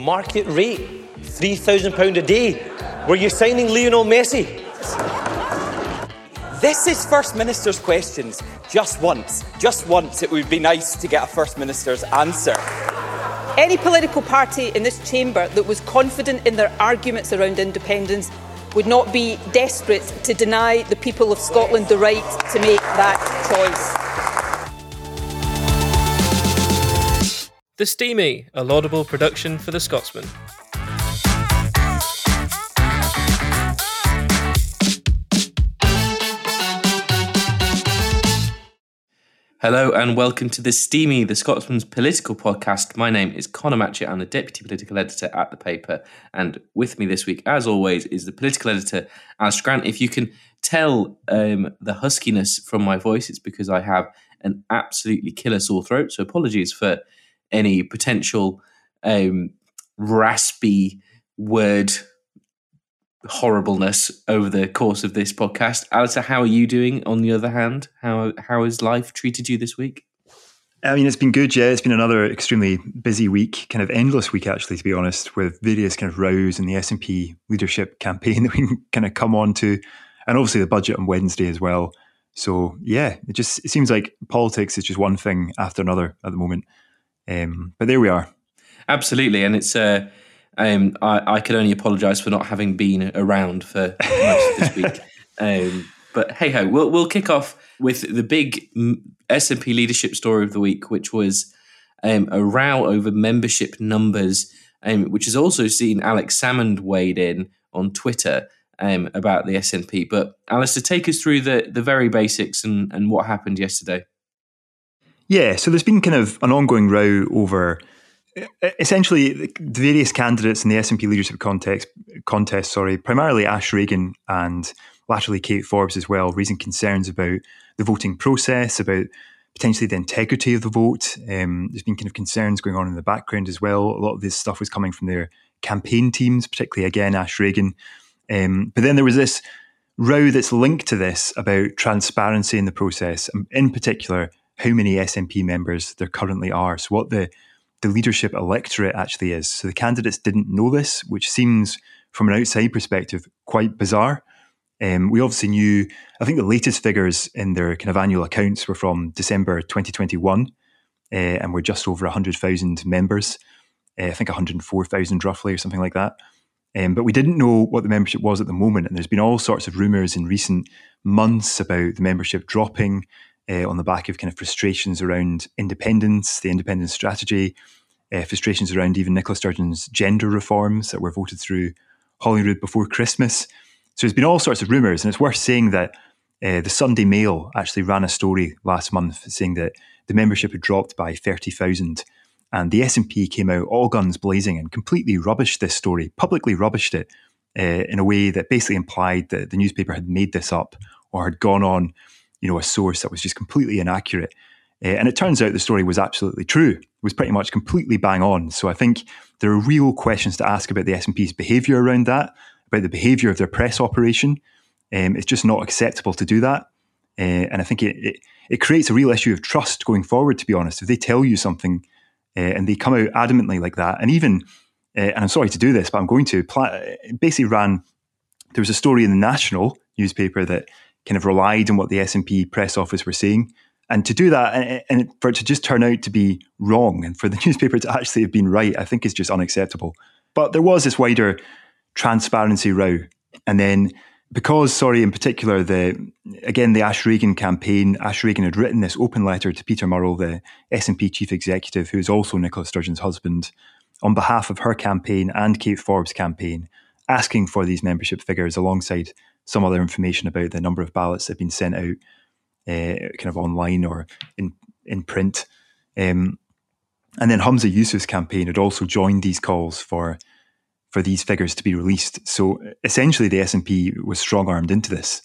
Market rate, £3,000 a day. Were you signing Lionel Messi? This is First Minister's questions. Just once, just once, it would be nice to get a First Minister's answer. Any political party in this chamber that was confident in their arguments around independence would not be desperate to deny the people of Scotland the right to make that choice. The Steamie, a laudable production for the Scotsman. Hello and welcome to The Steamie, the Scotsman's political podcast. My name is Conor Matchett. I'm the Deputy Political Editor at the paper. And with me this week, as always, is the Political Editor, Alistair Grant. If you can tell um, the huskiness from my voice, it's because I have an absolutely killer sore throat. So apologies for any potential um, raspy word horribleness over the course of this podcast. Alistair, how are you doing? On the other hand, how how has life treated you this week? I mean, it's been good. Yeah, it's been another extremely busy week, kind of endless week, actually, to be honest, with various kind of rows in the S and P leadership campaign that we can kind of come on to, and obviously the budget on Wednesday as well. So yeah, it just it seems like politics is just one thing after another at the moment. Um, but there we are. Absolutely, and it's. Uh, um, I, I could only apologise for not having been around for most of this week. Um, but hey ho, we'll we'll kick off with the big SNP leadership story of the week, which was um, a row over membership numbers, um, which has also seen Alex Salmond weighed in on Twitter um, about the SNP. But Alistair, take us through the the very basics and, and what happened yesterday. Yeah, so there's been kind of an ongoing row over essentially the various candidates in the SNP leadership context contest, sorry, primarily Ash Regan and laterally Kate Forbes as well, raising concerns about the voting process, about potentially the integrity of the vote. Um, there's been kind of concerns going on in the background as well. A lot of this stuff was coming from their campaign teams, particularly again Ash Regan. Um, but then there was this row that's linked to this about transparency in the process, in particular how many SNP members there currently are. So what the the leadership electorate actually is. So the candidates didn't know this, which seems, from an outside perspective, quite bizarre. Um, we obviously knew, I think the latest figures in their kind of annual accounts were from December 2021, uh, and we're just over 100,000 members. Uh, I think 104,000 roughly, or something like that. Um, but we didn't know what the membership was at the moment. And there's been all sorts of rumours in recent months about the membership dropping uh, on the back of kind of frustrations around independence, the independence strategy, uh, frustrations around even Nicola Sturgeon's gender reforms that were voted through Holyrood before Christmas. So there's been all sorts of rumours, and it's worth saying that uh, the Sunday Mail actually ran a story last month saying that the membership had dropped by 30,000. And the SNP came out all guns blazing and completely rubbished this story, publicly rubbished it uh, in a way that basically implied that the newspaper had made this up or had gone on you know, a source that was just completely inaccurate. Uh, and it turns out the story was absolutely true, it was pretty much completely bang on. So I think there are real questions to ask about the SNP's behaviour around that, about the behaviour of their press operation. Um, it's just not acceptable to do that. Uh, and I think it, it, it, creates a real issue of trust going forward, to be honest. If they tell you something uh, and they come out adamantly like that, and even, and I'm sorry to do this, but I'm going to, basically ran, there was a story in the National newspaper that kind of relied on what the SNP press office were saying. And to do that, and for it to just turn out to be wrong, and for the newspaper to actually have been right, I think is just unacceptable. But there was this wider transparency row. And then because, sorry, in particular, the again the Ash Regan campaign, Ash Regan had written this open letter to Peter Murrell, the SNP chief executive, who is also Nicola Sturgeon's husband, on behalf of her campaign and Kate Forbes' campaign, asking for these membership figures alongside some other information about the number of ballots that have been sent out, uh, kind of online or in in print. Um, and then Humza Yousaf's campaign had also joined these calls for for these figures to be released. So essentially, the SNP was strong armed into this.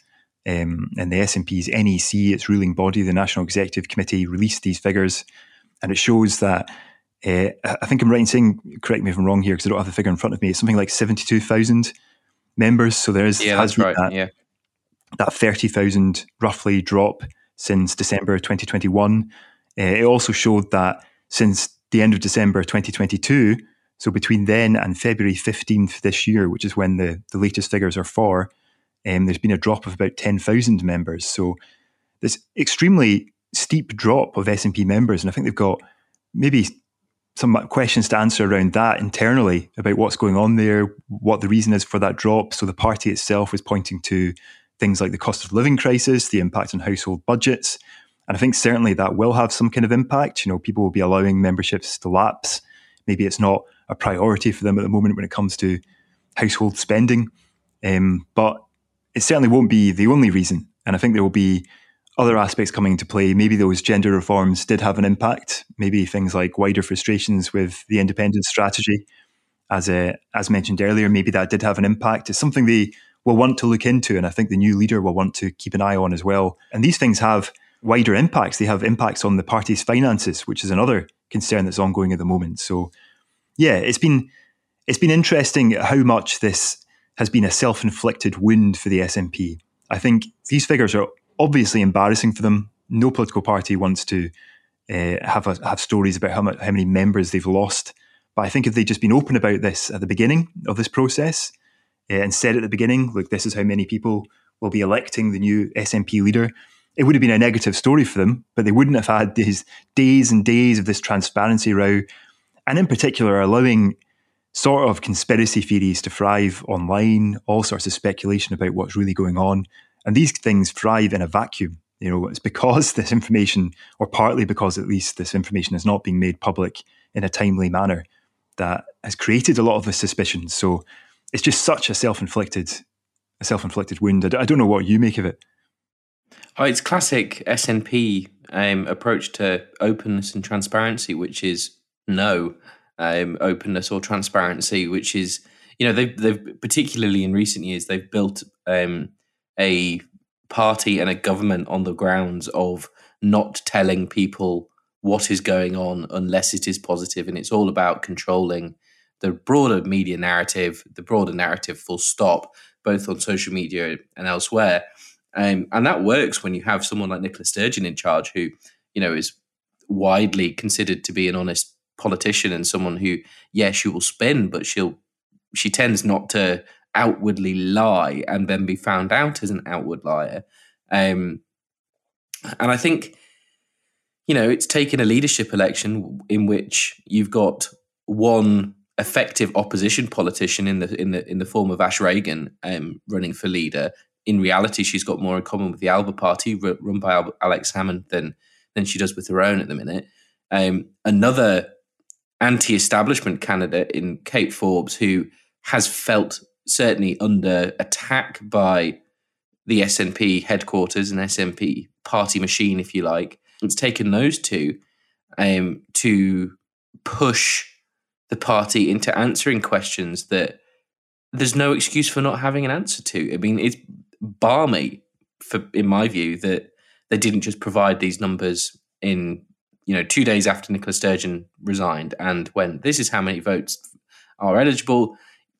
Um, and the SNP's NEC, its ruling body, the National Executive Committee, released these figures, and it shows that uh, I think I'm right in saying, correct me if I'm wrong here because I don't have the figure in front of me. It's something like seventy-two thousand members. So there is yeah, that's right. That, yeah, that thirty thousand roughly drop since December 2021. Uh, it also showed that since the end of December 2022, so between then and February 15th this year, which is when the, the latest figures are for, um, there's been a drop of about 10,000 members. So this extremely steep drop of SNP members. And I think they've got maybe some questions to answer around that internally about what's going on there, what the reason is for that drop. So the party itself is pointing to things like the cost of living crisis, the impact on household budgets. And I think certainly that will have some kind of impact. You know, people will be allowing memberships to lapse. Maybe it's not a priority for them at the moment when it comes to household spending. Um, but it certainly won't be the only reason. And I think there will be other aspects coming into play. Maybe those gender reforms did have an impact. Maybe things like wider frustrations with the independence strategy, as uh, as mentioned earlier, maybe that did have an impact. It's something they will want to look into, and I think the new leader will want to keep an eye on as well. And these things have wider impacts. They have impacts on the party's finances, which is another concern that's ongoing at the moment. So yeah, it's been it's been interesting how much this has been a self-inflicted wound for the SNP. I think these figures are obviously embarrassing for them. No political party wants to uh, have a, have stories about how much, how many members they've lost. But I think if they'd just been open about this at the beginning of this process uh, and said at the beginning, look, this is how many people will be electing the new SNP leader, it would have been a negative story for them. But they wouldn't have had these days and days of this transparency row and in particular allowing sort of conspiracy theories to thrive online, all sorts of speculation about what's really going on. And these things thrive in a vacuum. You know, it's because this information, or partly because at least this information is not being made public in a timely manner, that has created a lot of the suspicions. So it's just such a self-inflicted, a self-inflicted wound. I don't know what you make of it. Oh, it's classic SNP um, approach to openness and transparency, which is no um, openness or transparency, which is you know they've they've particularly in recent years they've built um, a party and a government on the grounds of not telling people what is going on unless it is positive, and it's all about controlling the broader media narrative, the broader narrative, full stop, both on social media and elsewhere. Um, and that works when you have someone like Nicola Sturgeon in charge, who you know is widely considered to be an honest politician and someone who, yeah, she will spin, but she'll she tends not to outwardly lie and then be found out as an outward liar. Um, and I think, you know, it's taken a leadership election in which you've got one effective opposition politician in the in the in the form of Ash Regan um, running for leader. In reality, she's got more in common with the Alba Party, run by Alex Salmond, than than she does with her own at the minute. Um, another anti-establishment candidate in Kate Forbes, who has felt certainly under attack by the SNP headquarters and SNP party machine, if you like. It's taken those two um, to push the party into answering questions that there's no excuse for not having an answer to. I mean, it's barmy, for in my view, that they didn't just provide these numbers in you know, two days after Nicola Sturgeon resigned, and when this is how many votes are eligible.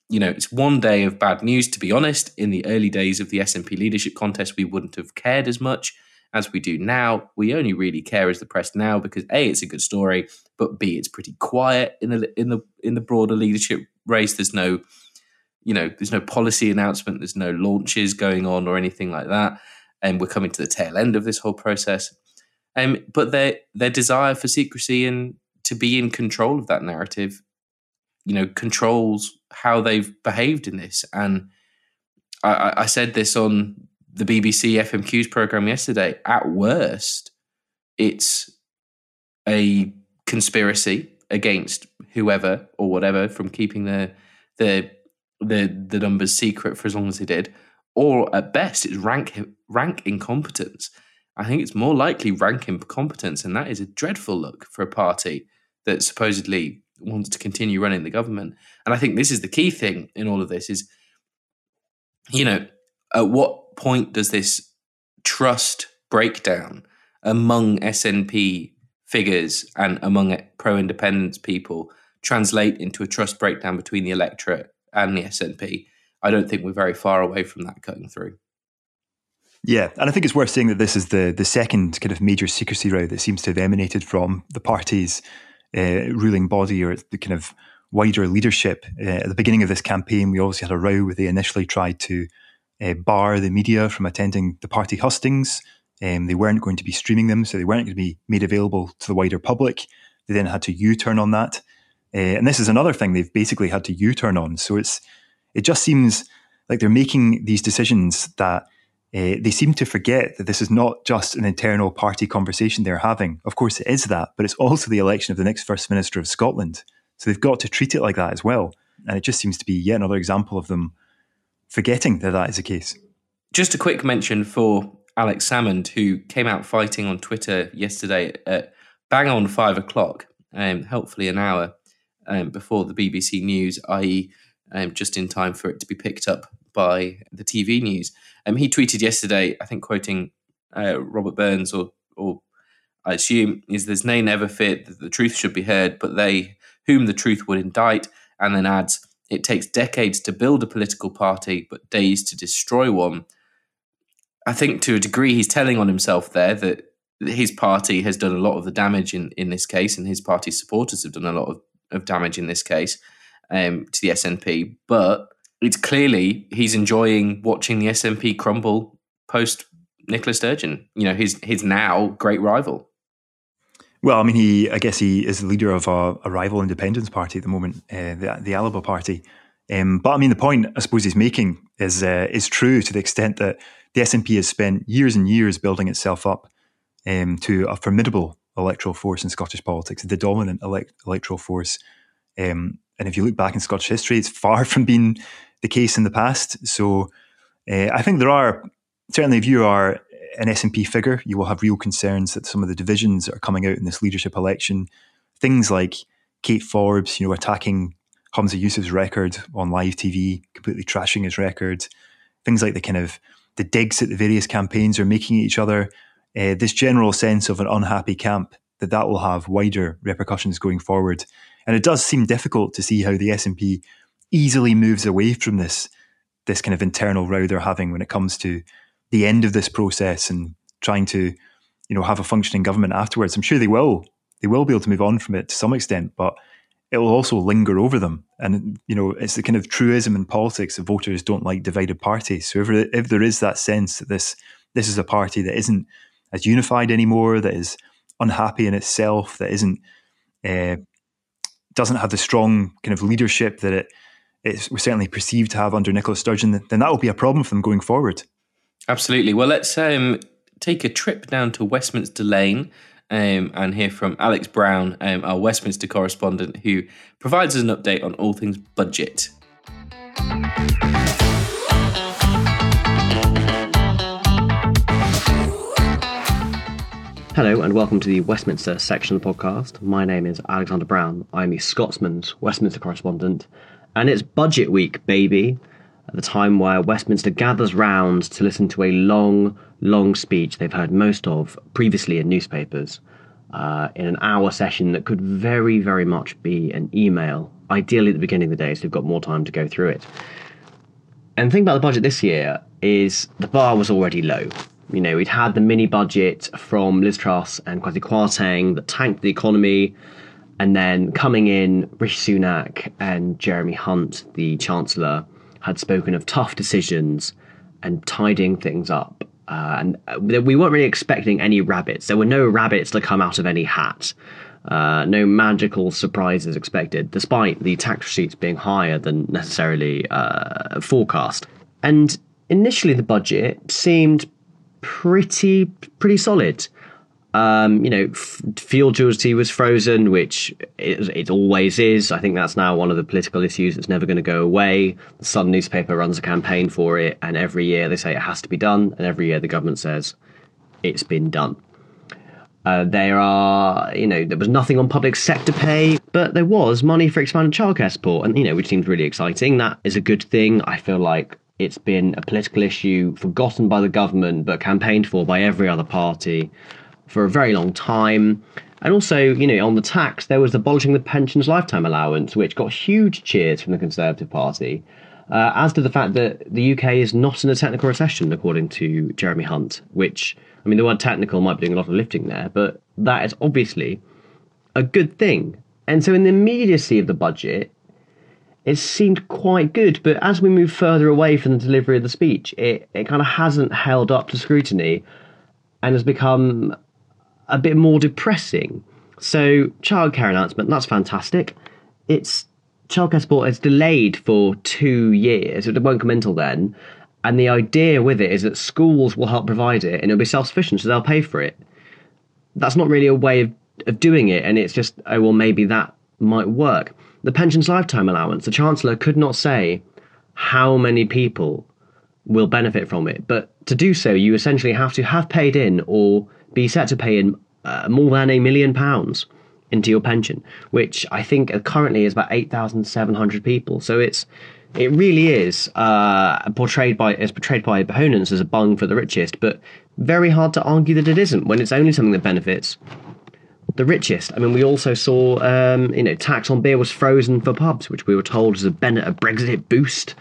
You know, it's one day of bad news. To be honest, in the early days of the SNP leadership contest, we wouldn't have cared as much as we do now. We only really care as the press now because a, it's a good story, but b, it's pretty quiet in the in the in the broader leadership race. There's no, you know, there's no policy announcement. There's no launches going on or anything like that. And we're coming to the tail end of this whole process. Um, but their their desire for secrecy and to be in control of that narrative, you know, controls how they've behaved in this. And I, I said this on the BBC FMQs program yesterday. At worst, it's a conspiracy against whoever or whatever from keeping the the the the numbers secret for as long as they did, or at best it's rank rank incompetence. I think it's more likely rank incompetence, and that is a dreadful look for a party that supposedly wants to continue running the government. And I think this is the key thing in all of this: is you know, at what point does this trust breakdown among SNP figures and among pro independence people translate into a trust breakdown between the electorate and the SNP, I don't think we're very far away from that cutting through. Yeah, and I think it's worth saying that this is the the second kind of major secrecy row that seems to have emanated from the party's uh, ruling body or the kind of wider leadership. Uh, at the beginning of this campaign, we obviously had a row where they initially tried to uh, bar the media from attending the party hustings. Um, they weren't going to be streaming them, so they weren't going to be made available to the wider public. They then had to U turn on that. Uh, and this is another thing they've basically had to U turn on. So it's it just seems like they're making these decisions that uh, they seem to forget that this is not just an internal party conversation they're having. Of course, it is that, but it's also the election of the next First Minister of Scotland. So they've got to treat it like that as well. And it just seems to be yet another example of them forgetting that that is the case. Just a quick mention for Alex Salmond, who came out fighting on Twitter yesterday at bang on five o'clock, um, helpfully an hour um, before the BBC News, i.e., um, just in time for it to be picked up by the TV news. Um, he tweeted yesterday, I think quoting uh, Robert Burns, or, or I assume, is there's nay never fit that the truth should be heard, but they whom the truth would indict, and then adds, it takes decades to build a political party, but days to destroy one. I think to a degree he's telling on himself there that his party has done a lot of the damage in, in this case, and his party supporters have done a lot of, of damage in this case um, to the SNP. But it's clearly he's enjoying watching the SNP crumble post Nicola Sturgeon, you know, his his now great rival. Well, I mean, he I guess he is the leader of a, a rival independence party at the moment, uh, the, the Alba party. Um, but I mean, the point I suppose he's making is uh, is true to the extent that the SNP has spent years and years building itself up um, to a formidable electoral force in Scottish politics, the dominant elect- electoral force. Um, and if you look back in Scottish history, it's far from being the case in the past. So uh, I think there are certainly, if you are an SNP figure, you will have real concerns that some of the divisions that are coming out in this leadership election, things like Kate Forbes, you know, attacking Humza Yousaf's record on live TV, completely trashing his record, things like the kind of the digs that the various campaigns are making at each other, uh, this general sense of an unhappy camp that that will have wider repercussions going forward. And it does seem difficult to see how the SNP easily moves away from this this kind of internal row they're having when it comes to the end of this process and trying to you know have a functioning government afterwards. I'm sure they will they will be able to move on from it to some extent, but it will also linger over them. And you know, it's the kind of truism in politics that voters don't like divided parties. So if, if there is that sense that this this is a party that isn't as unified anymore, that is unhappy in itself, that isn't uh, doesn't have the strong kind of leadership that it it was certainly perceived to have under Nicola Sturgeon, then that will be a problem for them going forward. Absolutely. Well, let's um, take a trip down to Westminster Lane um, and hear from Alex Brown, um, our Westminster correspondent, who provides us an update on all things budget. Hello and welcome to the Westminster section of the podcast. My name is Alexander Brown. I'm the Scotsman's Westminster correspondent, and it's budget week, baby. At the time where Westminster gathers round to listen to a long, long speech they've heard most of previously in newspapers, uh, in an hour session that could very, very much be an email, ideally at the beginning of the day, so they've got more time to go through it. And the thing about the budget this year is the bar was already low. You know, we'd had the mini budget from Liz Truss and Kwasi Kwarteng that tanked the economy, and then coming in, Rishi Sunak and Jeremy Hunt, the Chancellor, had spoken of tough decisions and tidying things up Uh, and uh, we weren't really expecting any rabbits. There were no rabbits to come out of any hat. Uh, no magical surprises expected, despite the tax receipts being higher than necessarily uh, forecast. And initially, the budget seemed pretty pretty solid. Um, you know, f- fuel duty was frozen, which it, it, always is. I think that's now one of the political issues that's never going to go away. The Sun newspaper runs a campaign for it, and every year they say it has to be done, and every year the government says it's been done. Uh, there are, you know, there was nothing on public sector pay, but there was money for expanded childcare support, and you know, which seems really exciting. That is a good thing. I feel like it's been a political issue forgotten by the government, but campaigned for by every other party for a very long time. And also, you know, on the tax, there was abolishing the pensions lifetime allowance, which got huge cheers from the Conservative Party. Uh, as to the fact that the UK is not in a technical recession, according to Jeremy Hunt, which I mean, the word technical might be doing a lot of lifting there, but that is obviously a good thing. And so, in the immediacy of the budget, it seemed quite good. But as we move further away from the delivery of the speech, it, it kind of hasn't held up to scrutiny and has become a bit more depressing. So, childcare announcement, that's fantastic. It's childcare support is delayed for two years. It won't come until then. And the idea with it is that schools will help provide it and it'll be self sufficient, so they'll pay for it. That's not really a way of, of doing it, and it's just, oh, well, maybe that might work. The pensions lifetime allowance, the Chancellor could not say how many people will benefit from it, but to do so, you essentially have to have paid in or be set to pay in uh, more than a million pounds into your pension, which I think currently is about 8,700 people. So it's it really is uh, portrayed by as portrayed by opponents as a bung for the richest, but very hard to argue that it isn't when it's only something that benefits the richest. I mean, we also saw um, you know tax on beer was frozen for pubs, which we were told was a, ben- a Brexit boost,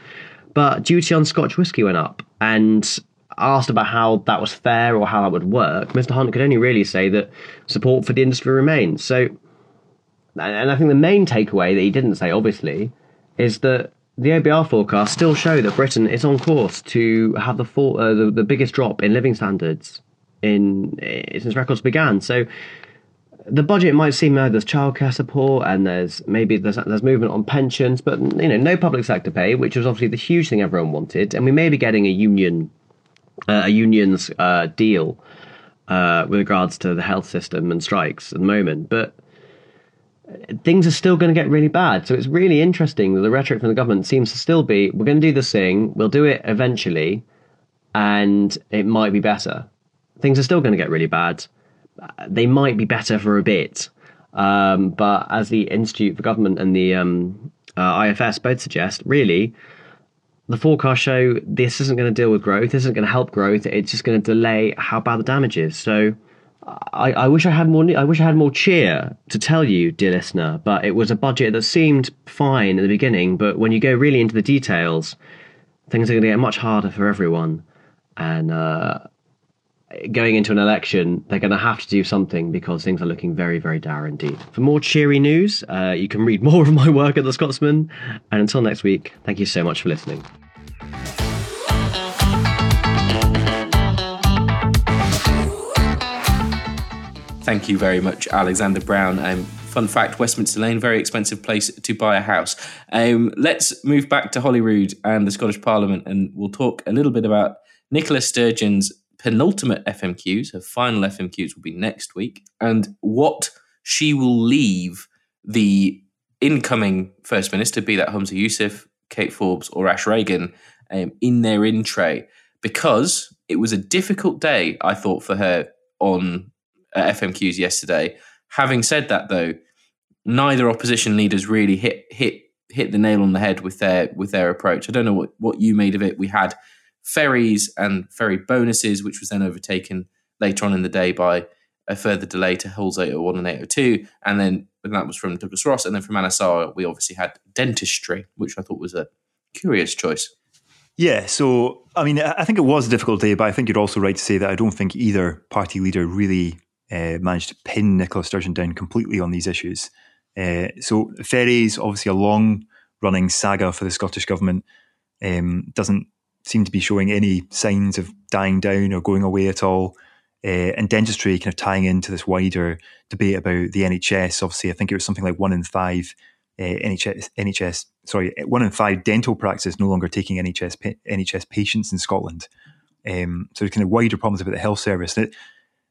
but duty on Scotch whisky went up, and asked about how that was fair or how that would work, Mr. Hunt could only really say that support for the industry remains. So, and I think the main takeaway that he didn't say, obviously, is that the OBR forecasts still show that Britain is on course to have the, for, uh, the, the biggest drop in living standards in uh, since records began. So the budget might seem uh, there's childcare support and there's maybe there's there's movement on pensions, but you know no public sector pay, which was obviously the huge thing everyone wanted, and we may be getting a union uh, a union's uh, deal uh, with regards to the health system and strikes at the moment, but things are still going to get really bad. So it's really interesting that the rhetoric from the government seems to still be we're going to do this thing, we'll do it eventually, and it might be better. Things are still going to get really bad. They might be better for a bit. Um, but as the Institute for Government and the um, uh, IFS both suggest, really, the forecasts show this isn't going to deal with growth, this isn't going to help growth, it's just going to delay how bad the damage is. So I, I, wish I had more. I wish I had more cheer to tell you, dear listener. But it was a budget that seemed fine at the beginning, but when you go really into the details, things are going to get much harder for everyone. And uh, going into an election, they're going to have to do something because things are looking very, very dour indeed. For more cheery news, uh, you can read more of my work at the Scotsman. And until next week, thank you so much for listening. Thank you very much, Alexander Brown. Um, fun fact Westminster Lane, very expensive place to buy a house. Um, let's move back to Holyrood and the Scottish Parliament, and we'll talk a little bit about Nicola Sturgeon's penultimate FMQs. Her final FMQs will be next week, and what she will leave the incoming First Minister, be that Humza Yousaf, Kate Forbes, or Ash Regan, um, in their in tray, because it was a difficult day, I thought, for her on at FMQs yesterday. Having said that, though, neither opposition leaders really hit hit hit the nail on the head with their with their approach. I don't know what, what you made of it. We had ferries and ferry bonuses, which was then overtaken later on in the day by a further delay to Hulls 801 and 802. And then and that was from Douglas Ross. And then from Anas we obviously had dentistry, which I thought was a curious choice. Yeah, so I mean, I think it was a difficult day, but I think you're also right to say that I don't think either party leader really uh, managed to pin Nicola Sturgeon down completely on these issues. Uh, so ferries, obviously a long running saga for the Scottish government, um, doesn't seem to be showing any signs of dying down or going away at all. Uh, and dentistry kind of tying into this wider debate about the NHS. Obviously, I think it was something like one in five uh, NHS, NHS, sorry, one in five dental practices no longer taking NHS NHS patients in Scotland. Um, so kind of wider problems about the health service. It,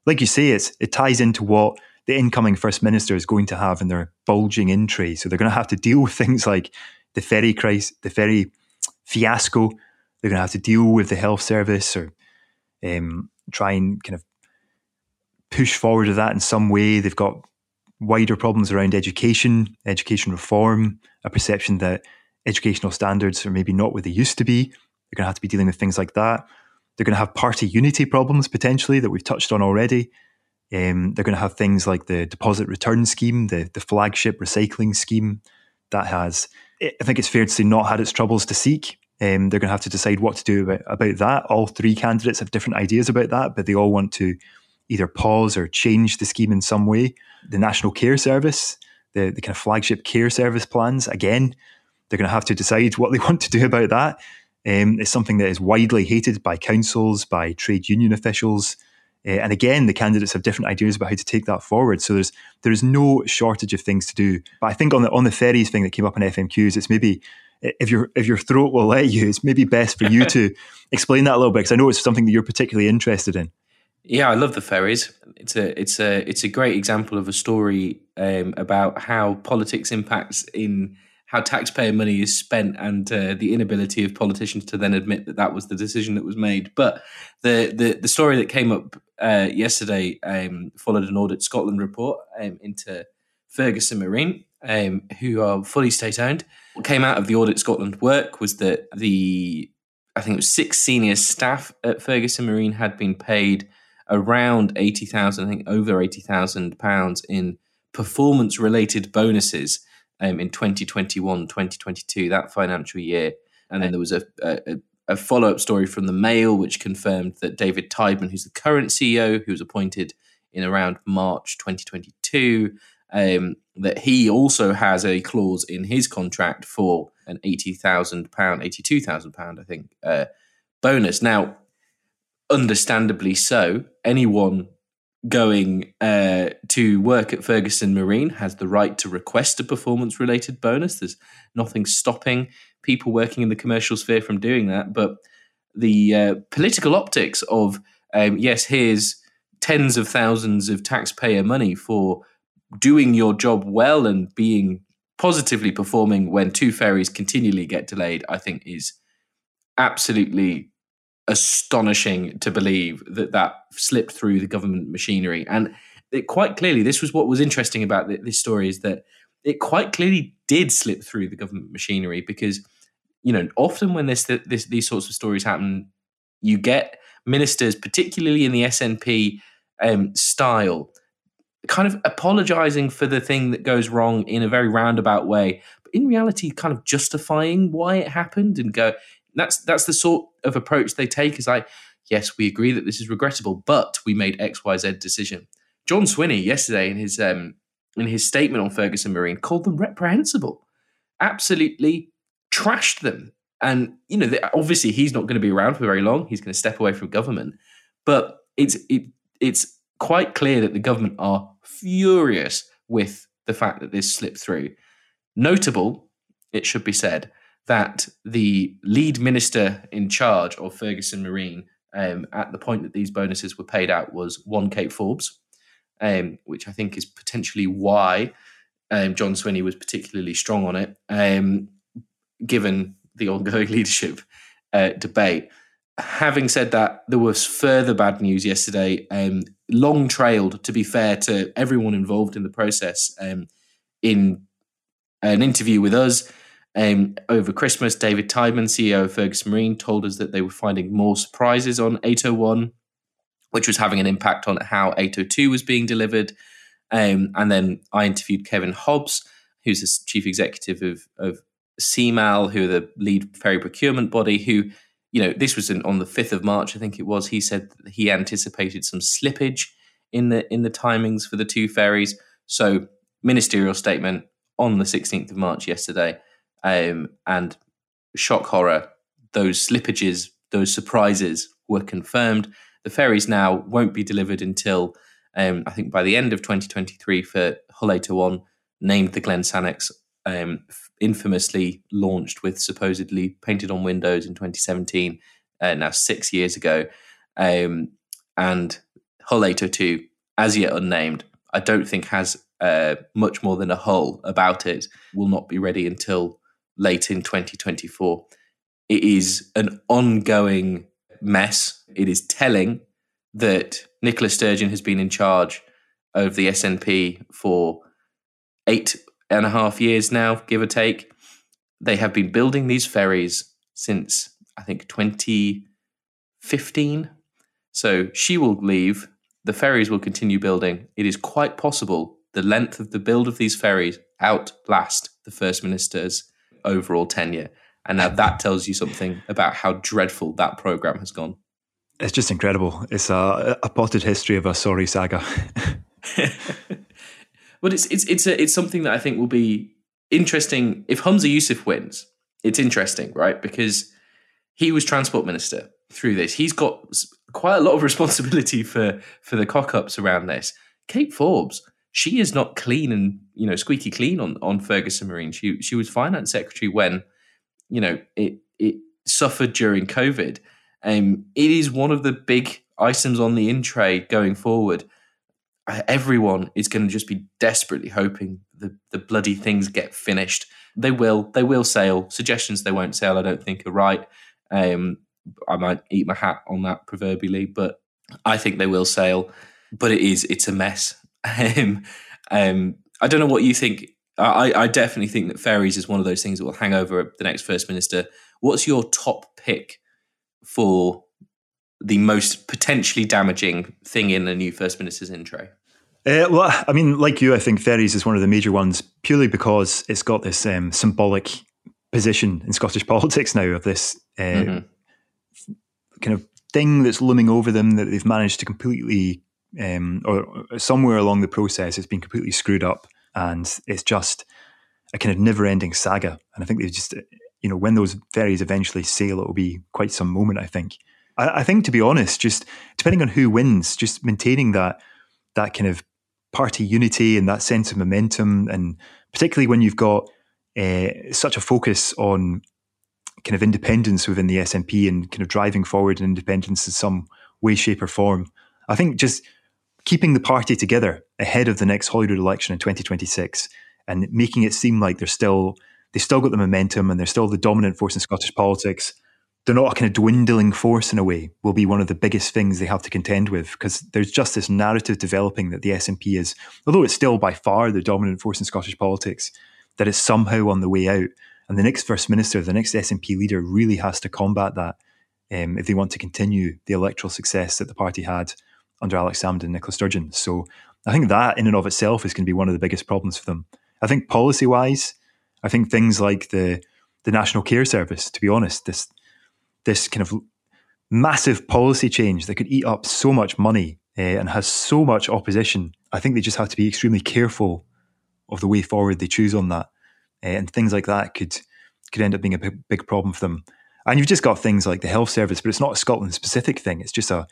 like you say, it's, it ties into what the incoming First Minister is going to have in their bulging in tray. So they're going to have to deal with things like the ferry crisis, the ferry fiasco. They're going to have to deal with the health service or um, try and kind of push forward to that in some way. They've got wider problems around education, education reform, a perception that educational standards are maybe not what they used to be. They're going to have to be dealing with things like that. They're going to have party unity problems potentially that we've touched on already. Um, they're going to have things like the deposit return scheme, the, the flagship recycling scheme that has, I think it's fair to say, not had its troubles to seek. Um, they're going to have to decide what to do about, about that. All three candidates have different ideas about that, but they all want to either pause or change the scheme in some way. The National Care Service, the, the kind of flagship care service plans, again, they're going to have to decide what they want to do about that. Um, it's something that is widely hated by councils, by trade union officials. Uh, and again, the candidates have different ideas about how to take that forward. So there's there's no shortage of things to do. But I think on the on the ferries thing that came up in FMQs, it's maybe if your if your throat will let you, it's maybe best for you to explain that a little bit because I know it's something that you're particularly interested in. Yeah, I love the ferries. It's a it's a it's a great example of a story um, about how politics impacts in how taxpayer money is spent and uh, the inability of politicians to then admit that that was the decision that was made. But the the, the story that came up uh, yesterday um, followed an Audit Scotland report um, into Ferguson Marine, um, who are fully state owned. What came out of the Audit Scotland work was that the I think it was six senior staff at Ferguson Marine had been paid around 80,000, I think over 80,000 pounds in performance related bonuses um, in 2021, 2022, that financial year. And then there was a, a, a follow up story from the Mail, which confirmed that David Tydeman, who's the current CEO, who was appointed in around March 2022, um, that he also has a clause in his contract for an eighty thousand pound, eighty two thousand pound, I think, uh, bonus. Now, understandably so, anyone going uh, to work at Ferguson Marine has the right to request a performance related bonus. There's nothing stopping people working in the commercial sphere from doing that. But the uh, political optics of, um, yes, here's tens of thousands of taxpayer money for doing your job well and being positively performing when two ferries continually get delayed, I think is absolutely astonishing to believe that that slipped through the government machinery. And it quite clearly, this was what was interesting about this story is that it quite clearly did slip through the government machinery because, you know, often when this, this these sorts of stories happen, you get ministers, particularly in the SNP um, style, kind of apologizing for the thing that goes wrong in a very roundabout way, but in reality, kind of justifying why it happened and go, that's that's the sort of approach they take. Is like, yes, we agree that this is regrettable, but we made X, Y, Z decision. John Swinney yesterday in his um, in his statement on Ferguson Marine called them reprehensible, absolutely trashed them. And you know, obviously he's not going to be around for very long. He's going to step away from government, but it's it it's quite clear that the government are furious with the fact that this slipped through. Notable, it should be said, that the lead minister in charge of Ferguson Marine um, at the point that these bonuses were paid out was one Kate Forbes, um, which I think is potentially why um, John Swinney was particularly strong on it, um, given the ongoing leadership uh, debate. Having said that, there was further bad news yesterday, um, long trailed, to be fair to everyone involved in the process. Um, in an interview with us, um, over Christmas, David Tydeman, CEO of Ferguson Marine, told us that they were finding more surprises on 801, which was having an impact on how 802 was being delivered. Um, and then I interviewed Kevin Hobbs, who's the chief executive of, of CMAL, who are the lead ferry procurement body, who, you know, this was in, on the 5th of March, I think it was. He said he anticipated some slippage in the in the timings for the two ferries. So ministerial statement on the 16th of March yesterday um, and shock horror, those slippages those surprises were confirmed. The ferries now won't be delivered until um, I think by the end of 2023 for Hull 801, named the Glen Sannox, um, infamously launched with supposedly painted on windows in 2017, uh, now six years ago. Um, and Hull 802, as yet unnamed, I don't think has uh, much more than a hull about it, will not be ready until late in 2024. It is an ongoing mess. It is telling that Nicola Sturgeon has been in charge of the SNP for eight and a half years now, give or take. They have been building these ferries since I think 2015. So she will leave. The ferries will continue building. It is quite possible the length of the build of these ferries outlast the First Minister's overall tenure. And now that tells you something about how dreadful that program has gone. It's just incredible. It's a, a potted history of a sorry saga. but it's it's it's a, it's something that I think will be interesting if Humza Yousaf wins. It's interesting, right? Because he was transport minister through this. He's got quite a lot of responsibility for for the cock ups around this. Kate Forbes, she is not clean and you know squeaky clean on on Ferguson Marine. She she was finance secretary when you know it it suffered during COVID. Um, it is one of the big items on the in tray going forward. Everyone is going to just be desperately hoping the the bloody things get finished. They will. They will sail. Suggestions they won't sail. I don't think are right. Um, I might eat my hat on that proverbially, but I think they will sail. But it is. It's a mess um, um, I don't know what you think. I, I definitely think that ferries is one of those things that will hang over the next first minister. What's your top pick for the most potentially damaging thing in a new first minister's intro? Uh, well, I mean, like you, I think ferries is one of the major ones purely because it's got this um, symbolic position in Scottish politics now of this uh, mm-hmm. kind of thing that's looming over them that they've managed to completely um, or somewhere along the process, it's been completely screwed up, and it's just a kind of never-ending saga. And I think they just, you know, when those ferries eventually sail, it will be quite some moment. I think. I, I think, to be honest, just depending on who wins, just maintaining that that kind of party unity and that sense of momentum, and particularly when you've got uh, such a focus on kind of independence within the SNP and kind of driving forward an independence in some way, shape, or form. I think just keeping the party together ahead of the next Holyrood election in 2026 and making it seem like they're still they still got the momentum and they're still the dominant force in Scottish politics. They're not a kind of dwindling force in a way, will be one of the biggest things they have to contend with because there's just this narrative developing that the SNP is, although it's still by far the dominant force in Scottish politics, that it's somehow on the way out. And the next First Minister, the next SNP leader, really has to combat that um, if they want to continue the electoral success that the party had under Alex Salmond and Nicola Sturgeon. So I think that in and of itself is going to be one of the biggest problems for them. I think policy wise, I think things like the the National Care Service, to be honest, this this kind of massive policy change that could eat up so much money uh, and has so much opposition. I think they just have to be extremely careful of the way forward they choose on that, uh, and things like that could could end up being a big, big problem for them. And you've just got things like the health service, but it's not a Scotland specific thing. It's just a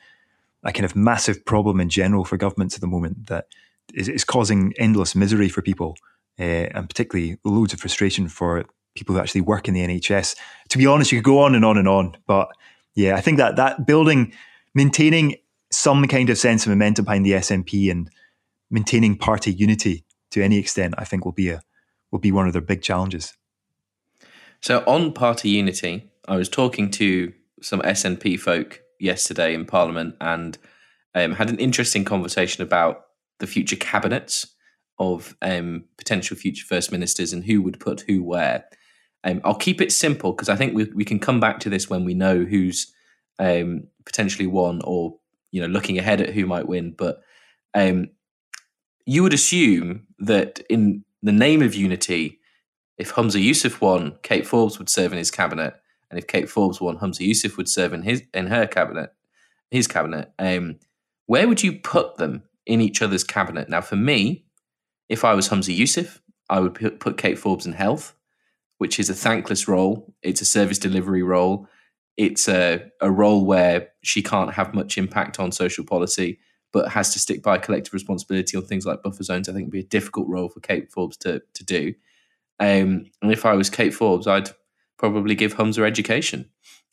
a kind of massive problem in general for governments at the moment that is, is causing endless misery for people, uh, and particularly loads of frustration for people who actually work in the NHS. To be honest, you could go on and on and on, but yeah, I think that that building, maintaining some kind of sense of momentum behind the SNP and maintaining party unity to any extent, I think will be a will be one of their big challenges. So on party unity, I was talking to some SNP folk yesterday in Parliament and um, had an interesting conversation about the future cabinets of um, potential future first ministers and who would put who where. Um, I'll keep it simple because I think we, we can come back to this when we know who's um, potentially won or you know looking ahead at who might win. But um, you would assume that in the name of unity, if Humza Yousaf won, Kate Forbes would serve in his cabinet, and if Kate Forbes won, Humza Yousaf would serve in his in her cabinet, his cabinet. Um, where would you put them in each other's cabinet? Now, for me, if I was Humza Yousaf, I would put Kate Forbes in health, which is a thankless role. It's a service delivery role. it's a, a role where she can't have much impact on social policy, but has to stick by collective responsibility on things like buffer zones. I think would be a difficult role for Kate Forbes to to do. Um, and if I was Kate Forbes, I'd probably give Humza education,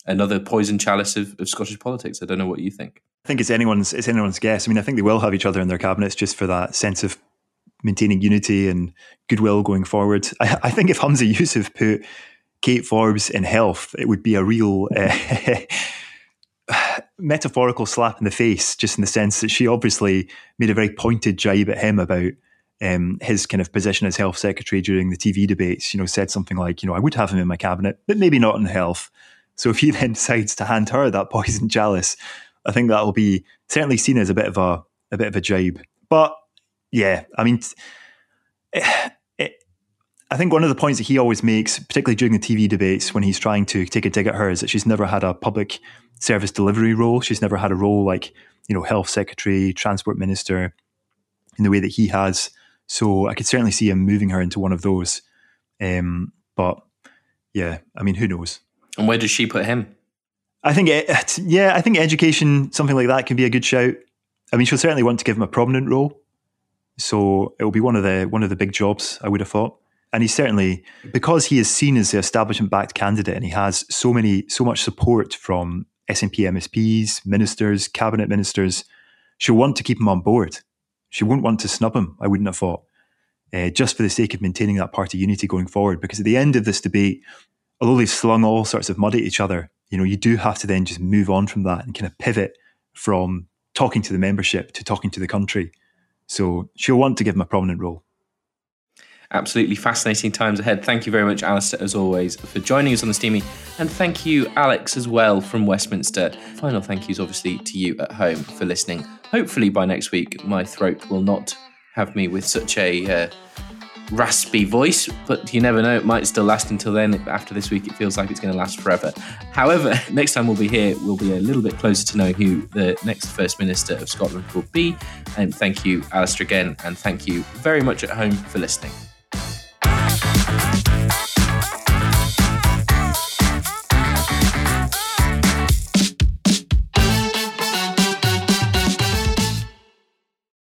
another poison chalice of, of Scottish politics. I don't know what you think. I think it's anyone's it's anyone's guess. I mean, I think they will have each other in their cabinets just for that sense of maintaining unity and goodwill going forward. I, I think if Humza Yousaf put Kate Forbes in health, it would be a real uh, metaphorical slap in the face, just in the sense that she obviously made a very pointed jibe at him about um, his kind of position as health secretary during the TV debates. You know, said something like, you know, I would have him in my cabinet, but maybe not in health. So if he then decides to hand her that poison chalice, I think that will be certainly seen as a bit of a a bit of a jibe. But yeah, I mean, it, it, eh, eh, I think one of the points that he always makes, particularly during the TV debates when he's trying to take a dig at her, is that she's never had a public service delivery role. She's never had a role like you know health secretary, transport minister, in the way that he has. So I could certainly see him moving her into one of those. Um, but yeah, I mean, who knows? And where does she put him? I think, eh, yeah, I think education, something like that, can be a good shout. I mean, she'll certainly want to give him a prominent role, so it will be one of the one of the big jobs. I would have thought, and he's certainly because he is seen as the establishment-backed candidate, and he has so many, so much support from SNP MSPs, ministers, cabinet ministers. She'll want to keep him on board. She won't want to snub him. I wouldn't have thought, uh, just for the sake of maintaining that party unity going forward. Because at the end of this debate, although they've slung all sorts of mud at each other, you know, you do have to then just move on from that and kind of pivot from talking to the membership to talking to the country. So she'll want to give him a prominent role. Absolutely fascinating times ahead. Thank you very much, Alistair, as always, for joining us on the Steamie. And thank you, Alex, as well from Westminster. Final thank yous, obviously, to you at home for listening. Hopefully, by next week, my throat will not have me with such a uh, raspy voice, but you never know, it might still last until then. After this week, it feels like it's going to last forever. However, next time we'll be here, we'll be a little bit closer to knowing who the next First Minister of Scotland will be. And thank you, Alistair, again, and thank you very much at home for listening.